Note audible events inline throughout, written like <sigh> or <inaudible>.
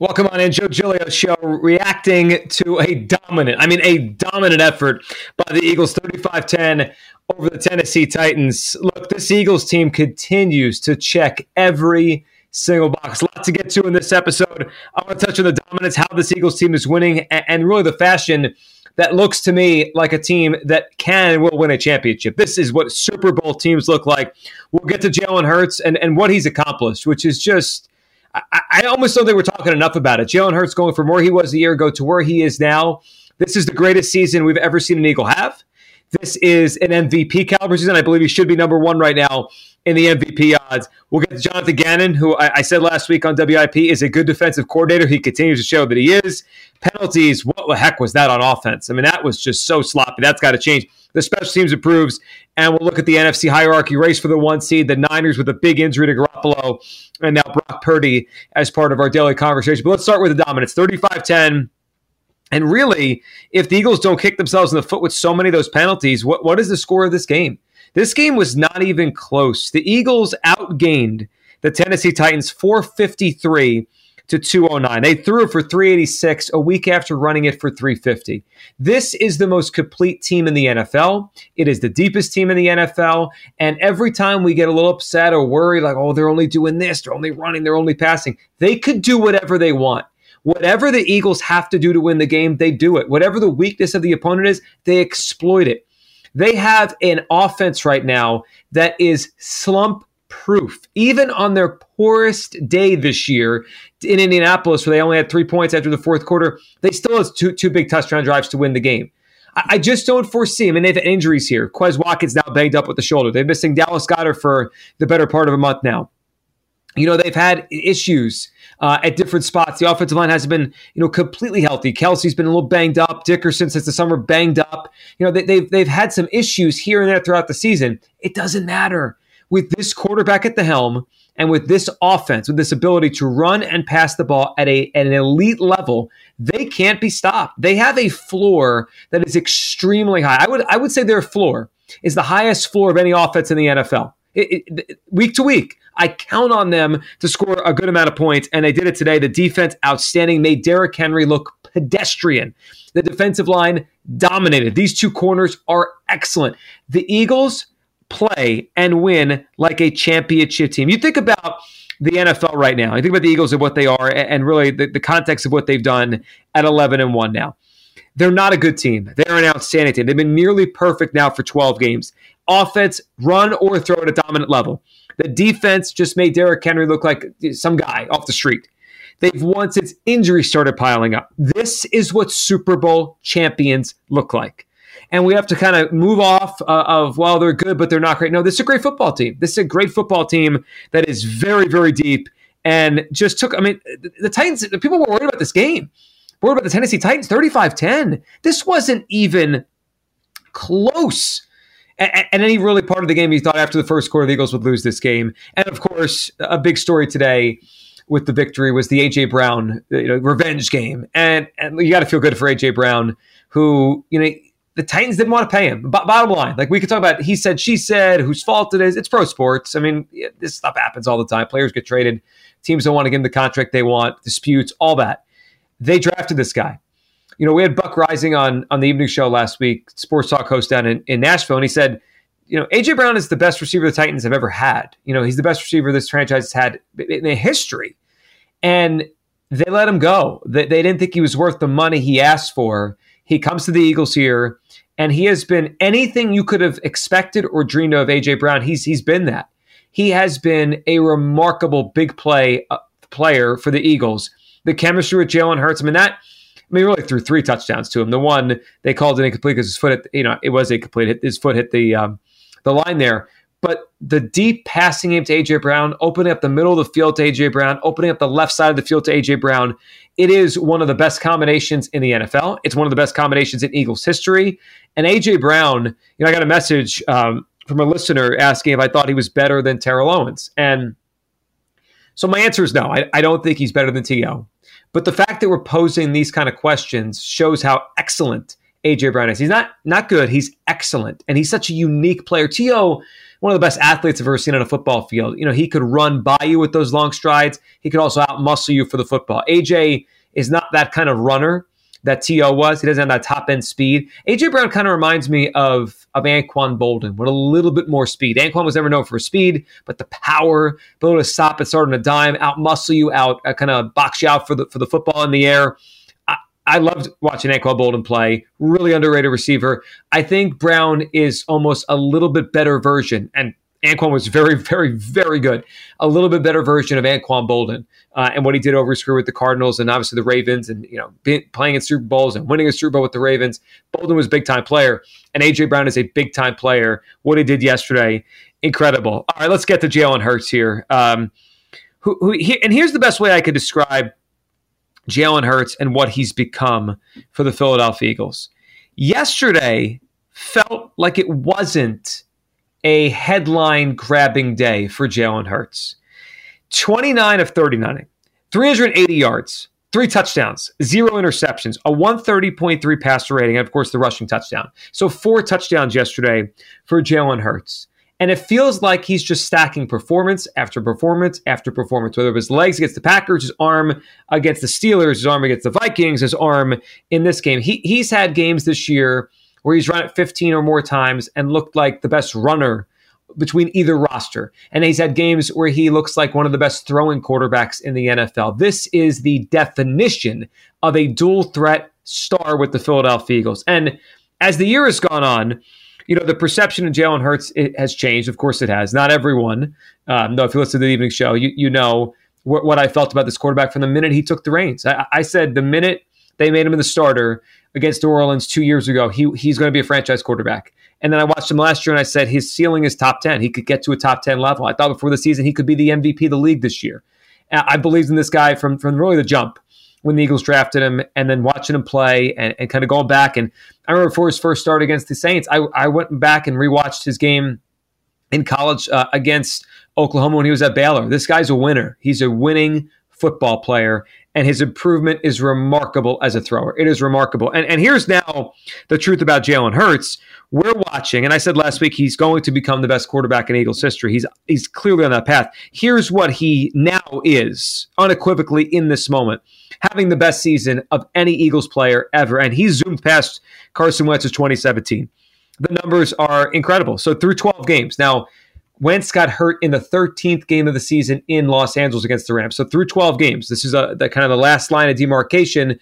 Welcome on in, Joe Giglio show, reacting to a dominant, I mean, a dominant effort by the Eagles 35 10 over the Tennessee Titans. Look, this Eagles team continues to check every single box. A lot to get to in this episode. I want to touch on the dominance, how this Eagles team is winning, and really the fashion that looks to me like a team that can and will win a championship. This is what Super Bowl teams look like. We'll get to Jalen Hurts and, and what he's accomplished, which is just I, I almost don't think we're talking enough about it. Jalen Hurts going from where he was a year ago to where he is now. This is the greatest season we've ever seen an Eagle have. This is an MVP caliber season. I believe he should be number one right now in the MVP odds. We'll get to Jonathan Gannon, who I, I, said last week on WIP is a good defensive coordinator. He continues to show that he is. Penalties, what the heck was that on offense? I mean, that was just so sloppy. That's got to change. The special teams improves, and we'll look at the NFC hierarchy race for the one seed. The Niners with a big injury to Garoppolo, and now Brock Purdy as part of our daily conversation. But let's start with the dominance 35 10. And really, if the Eagles don't kick themselves in the foot with so many of those penalties, what, what is the score of this game? This game was not even close. The Eagles outgained the Tennessee Titans 453 to 209. They threw it for 386 a week after running it for 350. This is the most complete team in the NFL. It is the deepest team in the NFL. And every time we get a little upset or worried, like, oh, they're only doing this, they're only running, they're only passing, they could do whatever they want. Whatever the Eagles have to do to win the game, they do it. Whatever the weakness of the opponent is, they exploit it. They have an offense right now that is slump proof. Even on their poorest day this year in Indianapolis, where they only had three points after the fourth quarter, they still have two, two big touchdown drives to win the game. I, I just don't foresee. I mean, they've had injuries here. Quez Watkins now banged up with the shoulder. They're missing Dallas Goedert for the better part of a month now. You know, they've had issues uh, at different spots. The offensive line hasn't been, you know, completely healthy. Kelce's been a little banged up. Dickerson since the summer banged up. You know, they, they've they've had some issues here and there throughout the season. It doesn't matter with this quarterback at the helm and with this offense, with this ability to run and pass the ball at, a, at an elite level, they can't be stopped. They have a floor that is extremely high. I would I would say their floor is the highest floor of any offense in the NFL. It, it, week to week, I count on them to score a good amount of points, and they did it today. The defense outstanding, made Derrick Henry look pedestrian. The defensive line dominated. These two corners are excellent. The Eagles play and win like a championship team. You think about the NFL right now. You think about the Eagles and what they are, and really the, the context of what they've done at 11 and 1 now. They're not a good team. They're an outstanding team. They've been nearly perfect now for 12 games. Offense, run or throw at a dominant level. The defense just made Derrick Henry look like some guy off the street. They've won since injuries started piling up. This is what Super Bowl champions look like and we have to kind of move off uh, of well they're good but they're not great no this is a great football team this is a great football team that is very very deep and just took i mean the, the titans people were worried about this game worried about the tennessee titans 35-10 this wasn't even close and, any really part of the game you thought after the first quarter the eagles would lose this game and of course a big story today with the victory was the AJ Brown you know, revenge game, and and you got to feel good for AJ Brown, who you know the Titans didn't want to pay him. B- bottom line, like we could talk about, he said, she said, whose fault it is. It's pro sports. I mean, this stuff happens all the time. Players get traded. Teams don't want to give him the contract they want. Disputes, all that. They drafted this guy. You know, we had Buck Reising on on the evening show last week, sports talk host down in, in Nashville, and he said, you know, AJ Brown is the best receiver the Titans have ever had. You know, he's the best receiver this franchise has had in a history, and they let him go. They, they didn't think he was worth the money he asked for. He comes to the Eagles here and he has been anything you could have expected or dreamed of AJ Brown. He's he's been that. He has been a remarkable big play uh, player for the Eagles. The chemistry with Jalen Hurts. I mean that. I mean, really threw three touchdowns to him. The one they called it incomplete because his foot, hit, you know, it was incomplete. His foot hit the um, the line there. but the deep passing game to AJ Brown, opening up the middle of the field to AJ Brown, opening up the left side of the field to AJ Brown, it is one of the best combinations in the NFL. It's one of the best combinations in Eagles history. And AJ Brown, you know, I got a message um, from a listener asking if I thought he was better than Terrell Owens, and so my answer is no. I, I don't think he's better than To. But the fact that we're posing these kind of questions shows how excellent AJ Brown is. He's not not good. He's excellent, and he's such a unique player. T.O. one of the best athletes I've ever seen on a football field. You know, he could run by you with those long strides. He could also outmuscle you for the football. AJ is not that kind of runner that T.O. was. He doesn't have that top end speed. AJ Brown kind of reminds me of of Anquan Boldin with a little bit more speed. Anquan was never known for speed, but the power, ability to stop and start on a dime, outmuscle you, out uh, kind of box you out for the for the football in the air. I loved watching Anquan Boldin play. Really underrated receiver. I think Brown is almost a little bit better version, and Anquan was very, very, very good. A little bit better version of Anquan Boldin uh, and what he did over his career with the Cardinals and obviously the Ravens, and you know being, playing in Super Bowls and winning a Super Bowl with the Ravens. Boldin was a big time player, and AJ Brown is a big time player. What he did yesterday, incredible. All right, let's get to Jalen Hurts here. Um, who, who he, and here's the best way I could describe Jalen Hurts and what he's become for the Philadelphia Eagles. Yesterday felt like it wasn't a headline grabbing day for Jalen Hurts. 29 of 39, 380 yards, three touchdowns, zero interceptions, a 130.3 passer rating, and of course the rushing touchdown. So four touchdowns yesterday for Jalen Hurts. And it feels like he's just stacking performance after performance after performance, whether it was legs against the Packers, his arm against the Steelers, his arm against the Vikings, his arm in this game. He, he's had games this year where he's run it 15 or more times and looked like the best runner between either roster. And he's had games where he looks like one of the best throwing quarterbacks in the NFL. This is the definition of a dual threat star with the Philadelphia Eagles. And as the year has gone on, you know, the perception of Jalen Hurts has changed. Of course, it has. Not everyone. Um, no, if you listen to the evening show, you, you know what, what, I felt about this quarterback from the minute he took the reins. I, I said the minute they made him the starter against New Orleans two years ago, he, he's going to be a franchise quarterback. And then I watched him last year and I said his ceiling is top 10. He could get to a top 10 level. I thought before the season he could be the MVP of the league this year. I believed in this guy from, from really the jump when the Eagles drafted him and then watching him play and, and kind of going back. And I remember before his first start against the Saints, I, I went back and rewatched his game in college uh, against Oklahoma when he was at Baylor. This guy's a winner. He's a winning football player, and his improvement is remarkable as a thrower. It is remarkable. And, and here's now the truth about Jalen Hurts. We're watching, and I said last week he's going to become the best quarterback in Eagles history. He's he's clearly on that path. Here's what he now is unequivocally in this moment having the best season of any Eagles player ever. And he zoomed past Carson Wentz's 2017. The numbers are incredible. So through 12 games. Now, Wentz got hurt in the 13th game of the season in Los Angeles against the Rams. So through 12 games, this is a, the kind of the last line of demarcation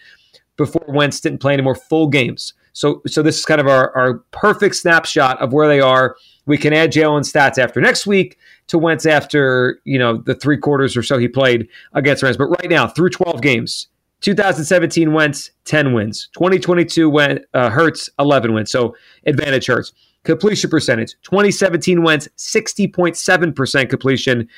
before Wentz didn't play any more full games. So, so this is kind of our, our perfect snapshot of where they are. We can add Jalen's stats after next week to Wentz after you know the three quarters or so he played against Rams. But right now, through 12 games, 2017 Wentz 10 wins, 2022 went uh, Hurts 11 wins. So advantage Hurts. Completion percentage 2017 Wentz 60.7% completion.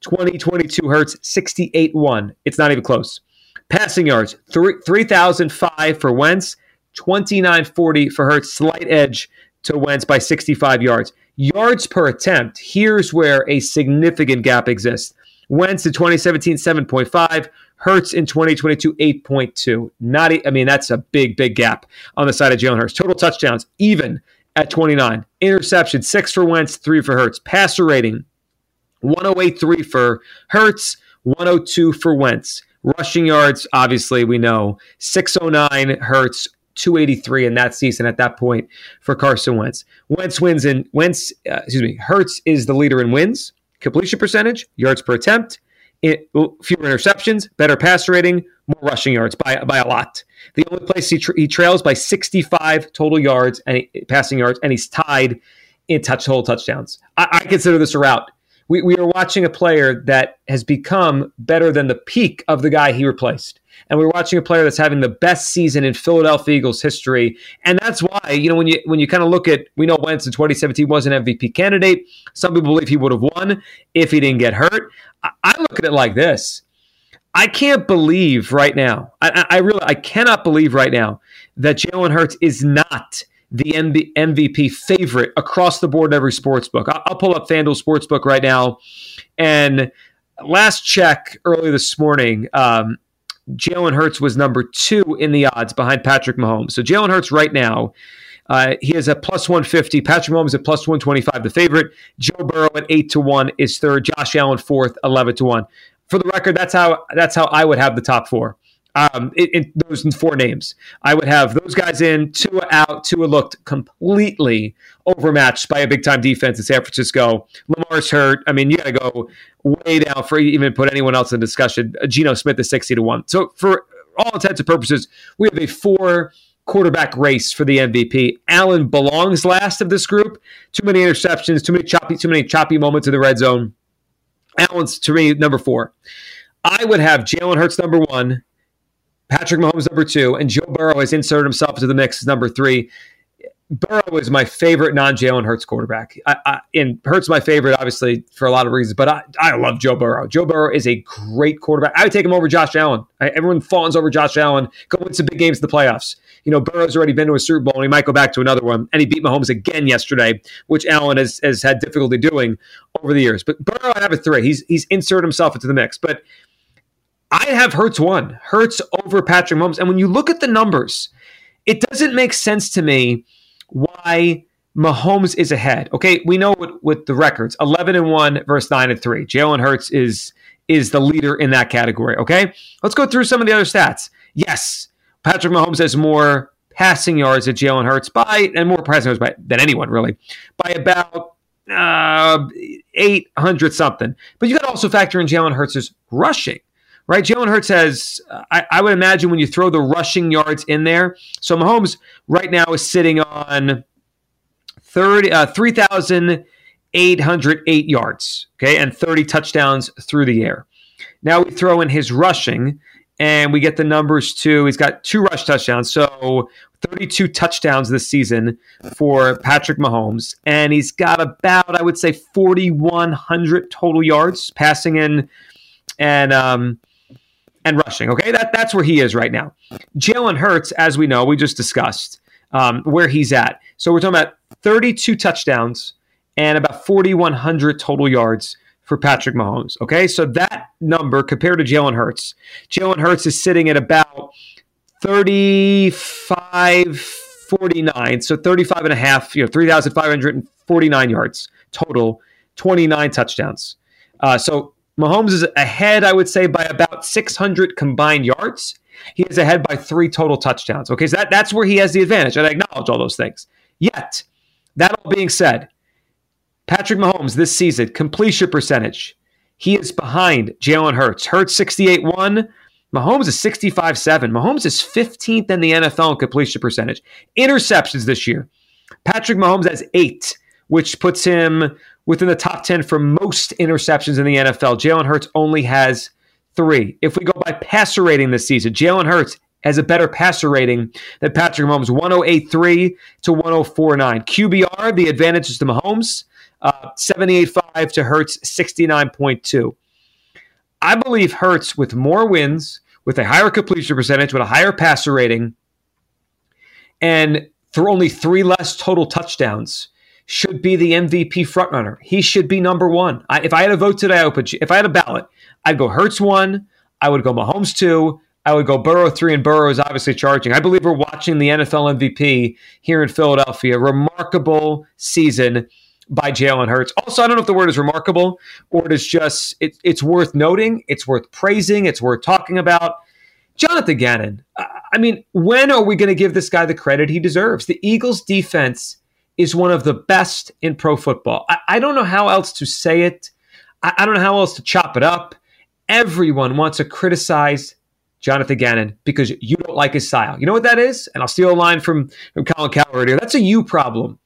2022 Hurts 68 1. It's not even close. Passing yards 3,005 for Wentz, 2940 for Hurts, slight edge to Wentz by 65 yards. Yards per attempt, here's where a significant gap exists. Wentz in 2017, 7.5. Hurts in 2022, 8.2. Not, I mean, that's a big, big gap on the side of Jalen Hurts. Total touchdowns, even at 29. Interception, six for Wentz, three for Hurts. Passer rating, 108.3 for Hurts, 102 for Wentz. Rushing yards, obviously, we know 609 Hurts, 283 in that season at that point for Carson Wentz. Wentz wins in Wentz, uh, excuse me, Hurts is the leader in wins, completion percentage, yards per attempt, it, fewer interceptions, better passer rating, more rushing yards by by a lot. The only place he, tra- he trails by 65 total yards and he, passing yards, and he's tied in touch total touchdowns. I, I consider this a rout. We, we are watching a player that has become better than the peak of the guy he replaced. and we're watching a player that's having the best season in Philadelphia Eagles history. And that's why, you know, when you when you kind of look at, we know Wentz in 2017 was an MVP candidate. Some people believe he would have won if he didn't get hurt. I, I look at it like this. I can't believe right now. I, I really, I cannot believe right now that Jalen Hurts is not the MVP favorite across the board in every sports book. I'll pull up FanDuel Sportsbook right now. And last check early this morning, um, Jalen Hurts was number two in the odds behind Patrick Mahomes. So Jalen Hurts right now, uh, he is at plus 150. Patrick Mahomes at plus 125, the favorite. Joe Burrow at 8 to 1 is third. Josh Allen fourth, 11 to 1. For the record, that's how that's how I would have the top four um, in, in those four names. I would have those guys in, Tua out. Tua looked completely overmatched by a big time defense in San Francisco. Lamar's hurt. I mean, you got to go way down for even put anyone else in discussion. Geno Smith is 60 to 1. So, for all intents and purposes, we have a four quarterback race for the MVP. Allen belongs last of this group. Too many interceptions, too many choppy, too many choppy moments in the red zone. Allen's to me number four. I would have Jalen Hurts number one, Patrick Mahomes number two, and Joe Burrow has inserted himself into the mix as number three. Burrow is my favorite non-Jalen Hurts quarterback. I, I, and Hurts my favorite, obviously, for a lot of reasons. But I, I love Joe Burrow. Joe Burrow is a great quarterback. I would take him over Josh Allen. I, everyone fawns over Josh Allen. Go win some big games in the playoffs. You know, Burrow's already been to a Super Bowl, and he might go back to another one. And he beat Mahomes again yesterday, which Allen has, has had difficulty doing over the years. But Burrow, I have a three. He's he's inserted himself into the mix. But I have Hurts one, Hurts over Patrick Mahomes. And when you look at the numbers, it doesn't make sense to me why Mahomes is ahead. Okay, we know with, with the records, 11 and 1 versus 9 and 3. Jalen Hurts is is the leader in that category, okay? Let's go through some of the other stats. Yes, Patrick Mahomes has more passing yards than Jalen Hurts by and more passing yards by, than anyone really by about uh, 800 something. But you got to also factor in Jalen Hurts' rushing right? Jalen Hurts has, I, I, would imagine, when you throw the rushing yards in there. So Mahomes right now is sitting on 30, uh, 3,808 yards, okay, and 30 touchdowns through the air. Now we throw in his rushing, and we get the numbers too. He's got two rush touchdowns, so 32 touchdowns this season for Patrick Mahomes, and he's got about, I would say, 4,100 total yards passing in and um, and rushing. Okay, that that's where he is right now. Jalen Hurts, as we know, we just discussed um, where he's at. So we're talking about 32 touchdowns and about 4,100 total yards for Patrick Mahomes. Okay, so that number compared to Jalen Hurts, Jalen Hurts is sitting at about 35 49, so 35 and a half, you know, 3,549 yards total, 29 touchdowns. Uh, so Mahomes is ahead, I would say, by about 600 combined yards. He is ahead by three total touchdowns. Okay, so that, that's where he has the advantage. I acknowledge all those things. Yet, that all being said, Patrick Mahomes this season, completion percentage, he is behind Jalen Hurts. Hurts 68 1. Mahomes is 65 7. Mahomes is 15th in the NFL in completion percentage. Interceptions this year. Patrick Mahomes has eight, which puts him within the top 10 for most interceptions in the NFL. Jalen Hurts only has three. If we go by passer rating this season, Jalen Hurts has a better passer rating than Patrick Mahomes, 1083 to 1049. QBR, the advantage is to Mahomes, uh, 78.5 to Hurts, 69.2. I believe Hurts, with more wins, with a higher completion percentage, with a higher passer rating, and through only three less total touchdowns, should be the MVP frontrunner. He should be number one. I, if I had a vote today, I would put, if I had a ballot, I'd go Hurts one, I would go Mahomes two, I would go Burrow three, and Burrow is obviously charging. I believe we're watching the NFL MVP here in Philadelphia. Remarkable season by Jalen Hurts. Also, I don't know if the word is remarkable or it is just it, it's worth noting, it's worth praising, it's worth talking about. Jonathan Gannon. I mean, when are we going to give this guy the credit he deserves? The Eagles' defense is one of the best in pro football. I, I don't know how else to say it. I, I, don't know how else to chop it up. Everyone wants to criticize Jonathan Gannon because you don't like his style. You know what that is? And I'll steal a line from, from Colin Cowherd here. That's a you problem.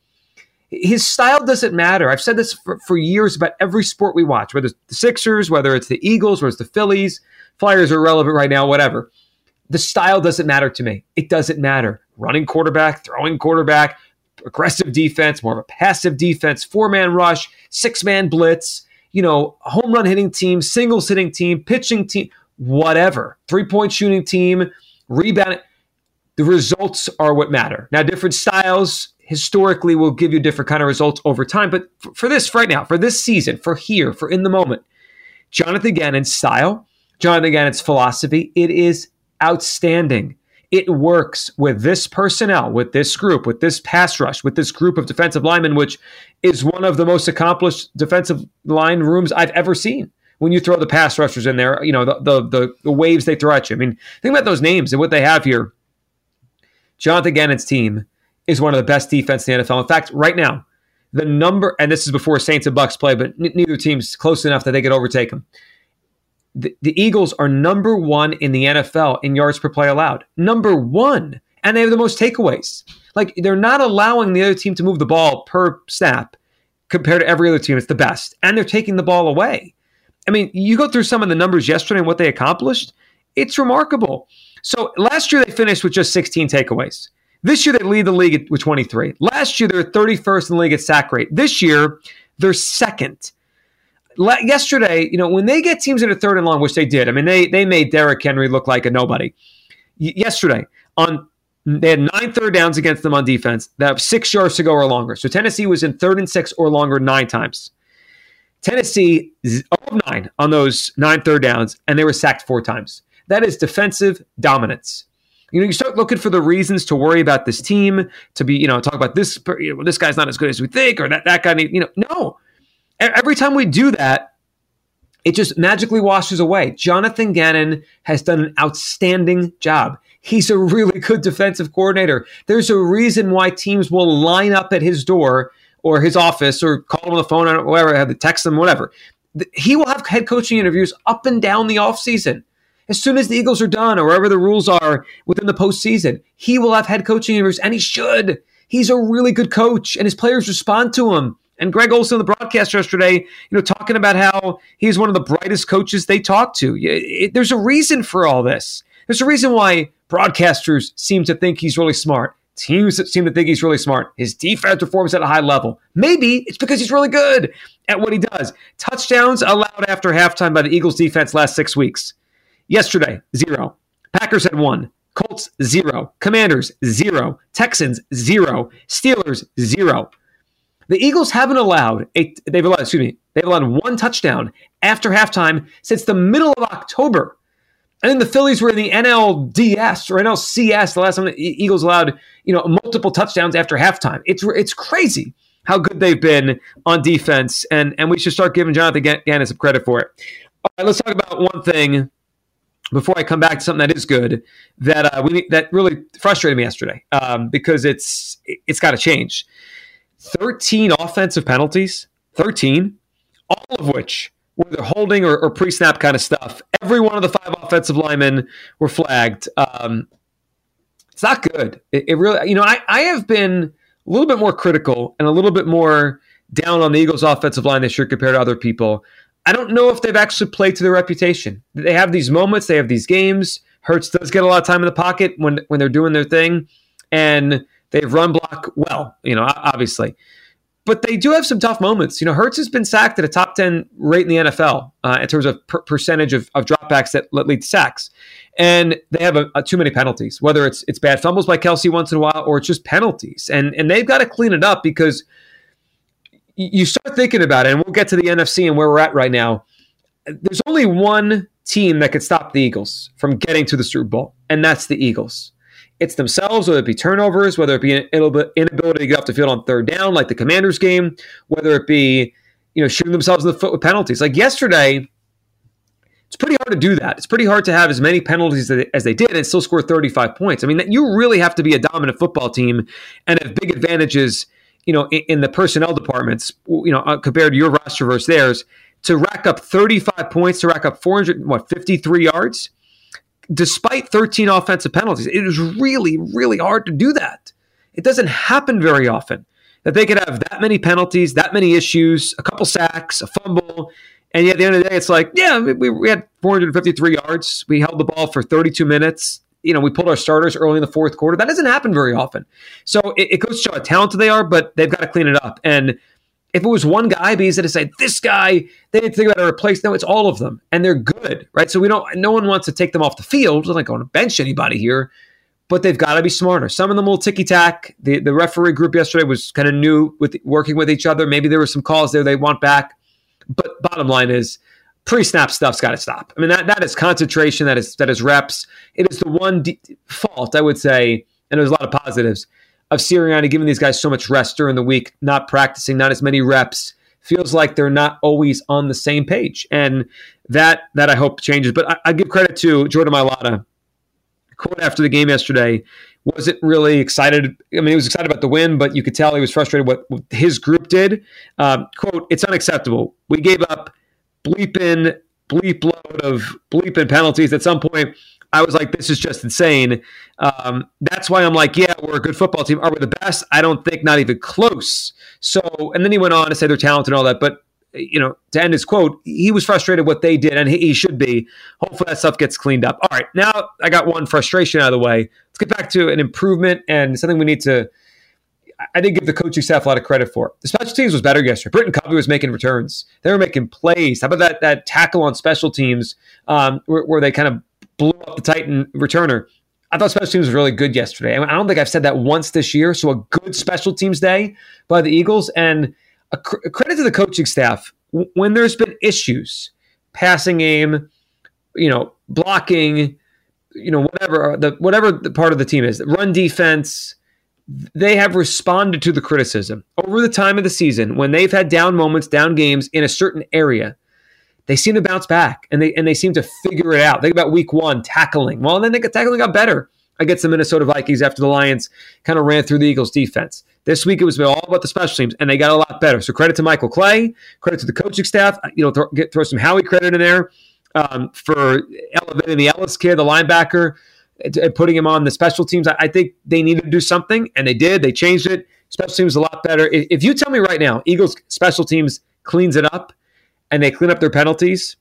His style doesn't matter. I've said this for, for years about every sport we watch, whether it's the Sixers, whether it's the Eagles, whether it's the Phillies, Flyers are relevant right now, whatever. the style doesn't matter to me. It doesn't matter. Running quarterback, throwing quarterback, aggressive defense, more of a passive defense, four man rush, six man blitz, you know, home run hitting team, singles hitting team, pitching team, whatever, three point shooting team, rebound. The results are what matter. Now, different styles historically will give you different kind of results over time. But for, for this, right now, for this season, for here, for in the moment, Jonathan Gannon's style, Jonathan Gannon's philosophy, it is outstanding. It works with this personnel, with this group, with this pass rush, with this group of defensive linemen, which is one of the most accomplished defensive line rooms I've ever seen. When you throw the pass rushers in there, you know, the, the, the, the waves they throw at you. I mean, think about those names and what they have here. Jonathan Gannon's team is one of the best defense in the NFL. In fact, right now, the number, and this is before Saints and Bucks play, but neither team's close enough that they could overtake them the, the Eagles are number one in the NFL in yards per play allowed. Number one. And they have the most takeaways. Like they're not allowing the other team to move the ball per snap compared to every other team. It's the best. And they're taking the ball away. I mean, you go through some of the numbers yesterday and what they accomplished, it's remarkable. So last year they finished with just 16 takeaways. This year they lead the league with 23. Last year they're 31st in the league at sack rate. This year they're second yesterday, you know, when they get teams in a third and long, which they did, I mean, they they made Derrick Henry look like a nobody. Y- yesterday, on they had nine third downs against them on defense that have six yards to go or longer. So Tennessee was in third and six or longer nine times. Tennessee of oh, nine on those nine third downs, and they were sacked four times. That is defensive dominance. You know, you start looking for the reasons to worry about this team, to be, you know, talk about this, you know, this guy's not as good as we think, or that that guy, you know, no every time we do that, it just magically washes away. Jonathan Gannon has done an outstanding job. He's a really <laughs> good defensive coordinator. There's a reason why teams will line up at his door or his office or call him on the phone or whatever, have to text him, whatever. He will have head coaching interviews up and down the offseason. As soon as the Eagles are done or wherever the rules are within the postseason, he will have head coaching interviews and he should. He's a really good coach and his players respond to him. And Greg Olsen, the broadcast yesterday, you know, talking about how he's one of the brightest coaches they talk to. It, it, there's a reason for all this. There's a reason why broadcasters seem to think he's really smart. Teams seem to think he's really smart. His defense performs at a high level. Maybe it's because he's really good at what he does. Touchdowns allowed after halftime by the Eagles defense last six weeks. Yesterday, zero. Packers had one. Colts, zero. Commanders, zero. Texans, zero. Steelers, zero. The Eagles haven't allowed a they've allowed excuse me they've allowed one touchdown after halftime since the middle of October. And then the Phillies were in the NLDS or NLCS the last time the Eagles allowed you know multiple touchdowns after halftime. It's it's crazy how good they've been on defense, and and we should start giving Jonathan Gannon some credit for it. All right, let's talk about one thing before I come back to something that is good that uh, we that really frustrated me yesterday um, because it's it's got to change. 13 offensive penalties, 13, all of which were the holding or, or pre snap kind of stuff. Every one of the five offensive linemen were flagged. Um, it's not good. It, it, really, you know, I, I have been a little bit more critical and a little bit more down on the Eagles' offensive line this year compared to other people. I don't know if they've actually played to their reputation. They have these moments, they have these games. Hurts does get a lot of time in the pocket when when they're doing their thing, and They've run block well, you know, obviously. But they do have some tough moments. You know, Hurts has been sacked at a top 10 rate in the NFL uh, in terms of per- percentage of, of dropbacks that lead to sacks. And they have a, a, too many penalties, whether it's it's bad fumbles by Kelce once in a while or it's just penalties. And, and they've got to clean it up because you start thinking about it, and we'll get to the NFC and where we're at right now. There's only one team that could stop the Eagles from getting to the Super Bowl, and that's the Eagles it's themselves, whether it be turnovers, whether it be an inability to get off the field on third down, like the Commanders game, whether it be you know shooting themselves in the foot with penalties. Like yesterday, it's pretty hard to do that. It's pretty hard to have as many penalties as they did and still score 35 points. I mean, you really have to be a dominant football team and have big advantages, you know, in, in the personnel departments, you know, uh, compared to your roster versus theirs to rack up 35 points, to rack up 400, what, 53 yards despite 13 offensive penalties. It is really, really hard to do that. It doesn't happen very often that they could have that many penalties, that many issues, a couple sacks, a fumble, and yet at the end of the day, it's like, yeah, we, we had 453 yards. We held the ball for 32 minutes. you know, we pulled our starters early in the fourth quarter. That doesn't happen very often. So it, it goes to show how talented they are, but they've got to clean it up. And if it was one guy, be easy to say this guy. They didn't think about a replace. No, it's all of them, and they're good, right? So we don't. No one wants to take them off the field. We're not going to bench anybody here, but they've got to be smarter. Some of them will ticky tack. The the referee group yesterday was kind of new with working with each other. Maybe there were some calls there they want back, but bottom line is pre-snap stuff's got to stop. I mean that that is concentration. That is that is reps. It is the one de- fault I would say, and there's a lot of positives of Sirianni giving these guys so much rest during the week, not practicing, not as many reps. Feels like they're not always on the same page, and that that I hope changes. But I, I give credit to Jordan Mailata. Quote after the game yesterday wasn't really excited. I mean, he was excited about the win, but you could tell he was frustrated what his group did. Um, quote: "It's unacceptable. We gave up bleeping bleep load of bleeping penalties at some point." I was like, this is just insane. Um, that's why I'm like, yeah, we're a good football team. Are we the best? I don't think, not even close. So, and then he went on to say they're talented and all that. But, you know, to end his quote, he was frustrated what they did, and he, he should be. Hopefully that stuff gets cleaned up. All right, now I got one frustration out of the way. Let's get back to an improvement and something we need to. I did give the coaching staff a lot of credit for. The special teams was better yesterday. Britton Covey was making returns. They were making plays. How about that that tackle on special teams um, where, where they kind of blew up the Titan returner. I thought special teams was really good yesterday. I don't think I've said that once this year. So a good special teams day by the Eagles and a, cr- a credit to the coaching staff. When there's been issues, passing game, you know, blocking, you know, whatever the whatever the part of the team is, run defense, they have responded to the criticism over the time of the season when they've had down moments, down games in a certain area they seem to bounce back and they and they seem to figure it out. Think about week one tackling. Well, then they got tackling got better against the Minnesota Vikings after the Lions kind of ran through the Eagles defense. This week it was all about the special teams, and they got a lot better. So credit to Michael Clay, credit to the coaching staff. You know, throw, get, throw some Howie credit in there um, for elevating the Ellis kid, the linebacker, putting him on the special teams. I, I think they needed to do something, and they did. They changed it. Special teams a lot better. If, you tell me right now, Eagles special teams cleans it up and they clean up their penalties,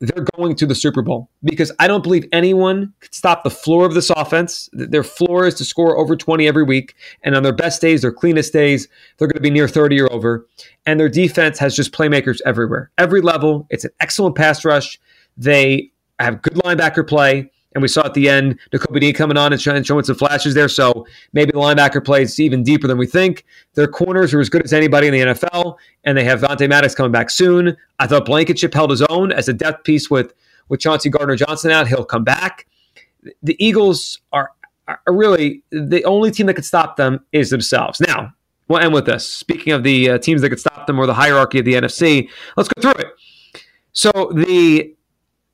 they're going to the Super Bowl because I don't believe anyone could stop the floor of this offense. Their floor is to score over 20 every week. And on their best days, their cleanest days, they're going to be near 30 or over. And their defense has just playmakers everywhere, every level. It's an excellent pass rush. They have good linebacker play. And we saw at the end, Dean coming on and showing some flashes there. So maybe the linebacker plays even deeper than we think. Their corners are as good as anybody in the NFL, and they have Vontae Maddox coming back soon. I thought Blankenship held his own as a depth piece with, with Chauncey Gardner Johnson out. He'll come back. The Eagles are, are really the only team that could stop them is themselves. Now, we'll end with this. Speaking of the uh, teams that could stop them or the hierarchy of the NFC, let's go through it. So the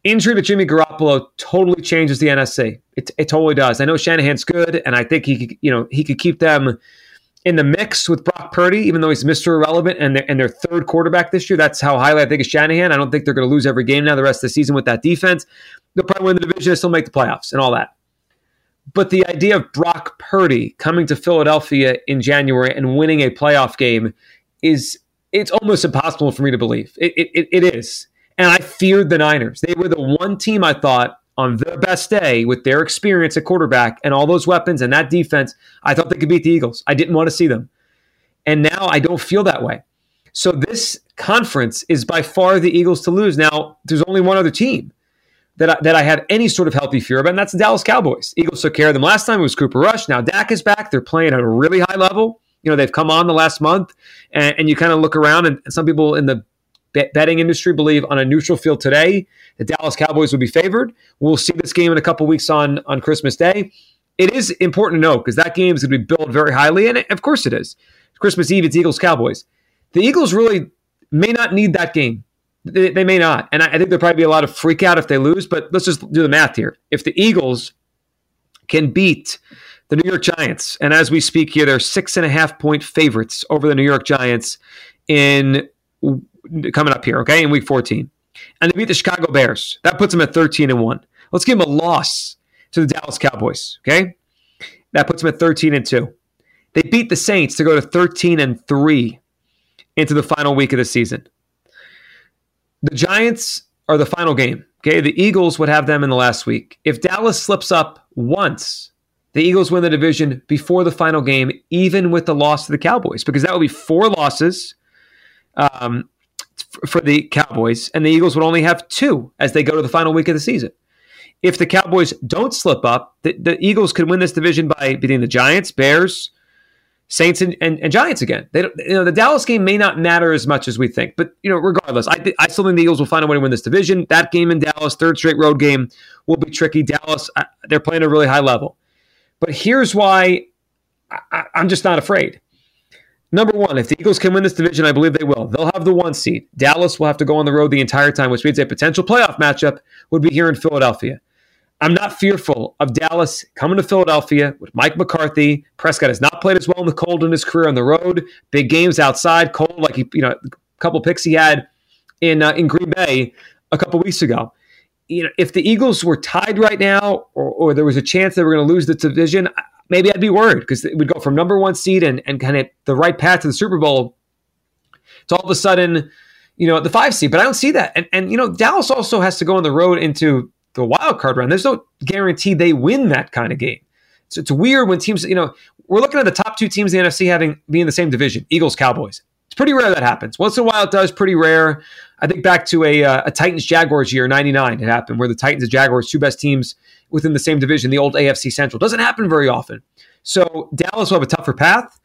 injury to Jimmy Garoppolo totally changes the NFC. It, it totally does. I know Shanahan's good, and I think he could, you know, he could keep them in the mix with Brock Purdy, even though he's Mr. Irrelevant and their, and their third quarterback this year. That's how highly I think of Shanahan. I don't think they're going to lose every game now the rest of the season with that defense. They'll probably win the division and still make the playoffs and all that. But the idea of Brock Purdy coming to Philadelphia in January and winning a playoff game is it's almost impossible for me to believe. It, it, it is. And I feared the Niners. They were the one team I thought on their best day with their experience at quarterback and all those weapons and that defense, I thought they could beat the Eagles. I didn't want to see them. And now I don't feel that way. So this conference is by far the Eagles to lose. Now, there's only one other team that I, that I have any sort of healthy fear about, and that's the Dallas Cowboys. Eagles took care of them last time. It was Cooper Rush. Now Dak is back. They're playing at a really high level. You know, they've come on the last month, and, and you kind of look around, and, and some people in the betting industry believe on a neutral field today the Dallas Cowboys would be favored. We'll see this game in a couple weeks on on Christmas Day. It is important to note because that game is going to be billed very highly, and of course it is. Christmas Eve, it's Eagles Cowboys. The Eagles really may not need that game. They, they may not, and I, I think there'll probably be a lot of freak out if they lose. But let's just do the math here. If the Eagles can beat the New York Giants, and as we speak here, they're six and a half point favorites over the New York Giants in coming up here, okay, in week 14. And they beat the Chicago Bears. That puts them at 13 and 1. Let's give them a loss to the Dallas Cowboys, okay? That puts them at 13 and 2. They beat the Saints to go to 13 and 3 into the final week of the season. The Giants are the final game. Okay, the Eagles would have them in the last week. If Dallas slips up once, the Eagles win the division before the final game, even with the loss to the Cowboys, because that would be four losses um, for the Cowboys, and the Eagles would only have two as they go to the final week of the season. If the Cowboys don't slip up, the, the Eagles could win this division by beating the Giants, Bears, Saints and, and, and, Giants again. They you know, the Dallas game may not matter as much as we think, but you know, regardless, I, I still think the Eagles will find a way to win this division. That game in Dallas, third straight road game, will be tricky. Dallas, they're playing a really high level, but here's why I, I'm just not afraid. Number one, if the Eagles can win this division, I believe they will. They'll have the one seed. Dallas will have to go on the road the entire time, which means a potential playoff matchup would be here in Philadelphia. I'm not fearful of Dallas coming to Philadelphia with Mike McCarthy. Prescott has not played as well in the cold in his career on the road. Big games outside, cold, like he, you know, a couple picks he had in uh, in Green Bay a couple weeks ago. You know, if the Eagles were tied right now, or, or there was a chance they were going to lose the division, maybe I'd be worried because it would go from number one seed and, and kind of the right path to the Super Bowl to all of a sudden, you know, the five seed. But I don't see that. And and you know, Dallas also has to go on the road into the wild card round. There's no guarantee they win that kind of game. So it's weird when teams, you know, we're looking at the top two teams in the NFC having being in the same division, Eagles, Cowboys. Pretty rare that happens. Once in a while it does, pretty rare. I think back to a, uh, a Titans Jaguars year, 99, it happened where the Titans and Jaguars, two best teams within the same division, the old AFC Central. Doesn't happen very often. So Dallas will have a tougher path.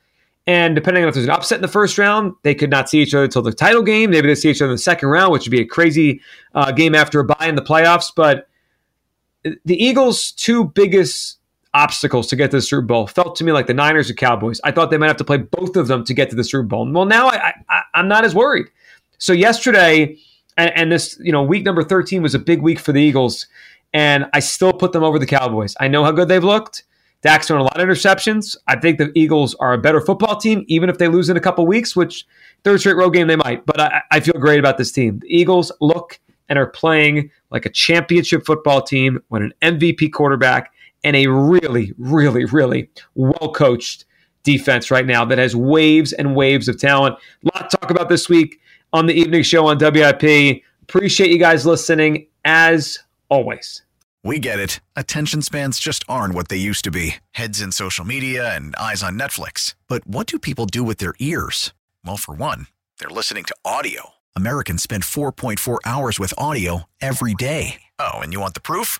And depending on if there's an upset in the first round, they could not see each other until the title game. Maybe they see each other in the second round, which would be a crazy uh, game after a bye in the playoffs. But the Eagles' two biggest obstacles to get to the Super Bowl felt to me like the Niners or Cowboys. I thought they might have to play both of them to get to the Super Bowl. Well, now I, I, I'm not as worried. So yesterday, and, and this, you know, week number 13 was a big week for the Eagles, and I still put them over the Cowboys. I know how good they've looked. Dak's thrown a lot of interceptions. I think the Eagles are a better football team, even if they lose in a couple weeks, which third straight road game they might. But I, I feel great about this team. The Eagles look and are playing like a championship football team when an MVP quarterback and a really, really, really well coached defense right now that has waves and waves of talent. A lot to talk about this week on the evening show on WIP. Appreciate you guys listening as always. We get it. Attention spans just aren't what they used to be heads in social media and eyes on Netflix. But what do people do with their ears? Well, for one, they're listening to audio. Americans spend 4.4 hours with audio every day. Oh, and you want the proof?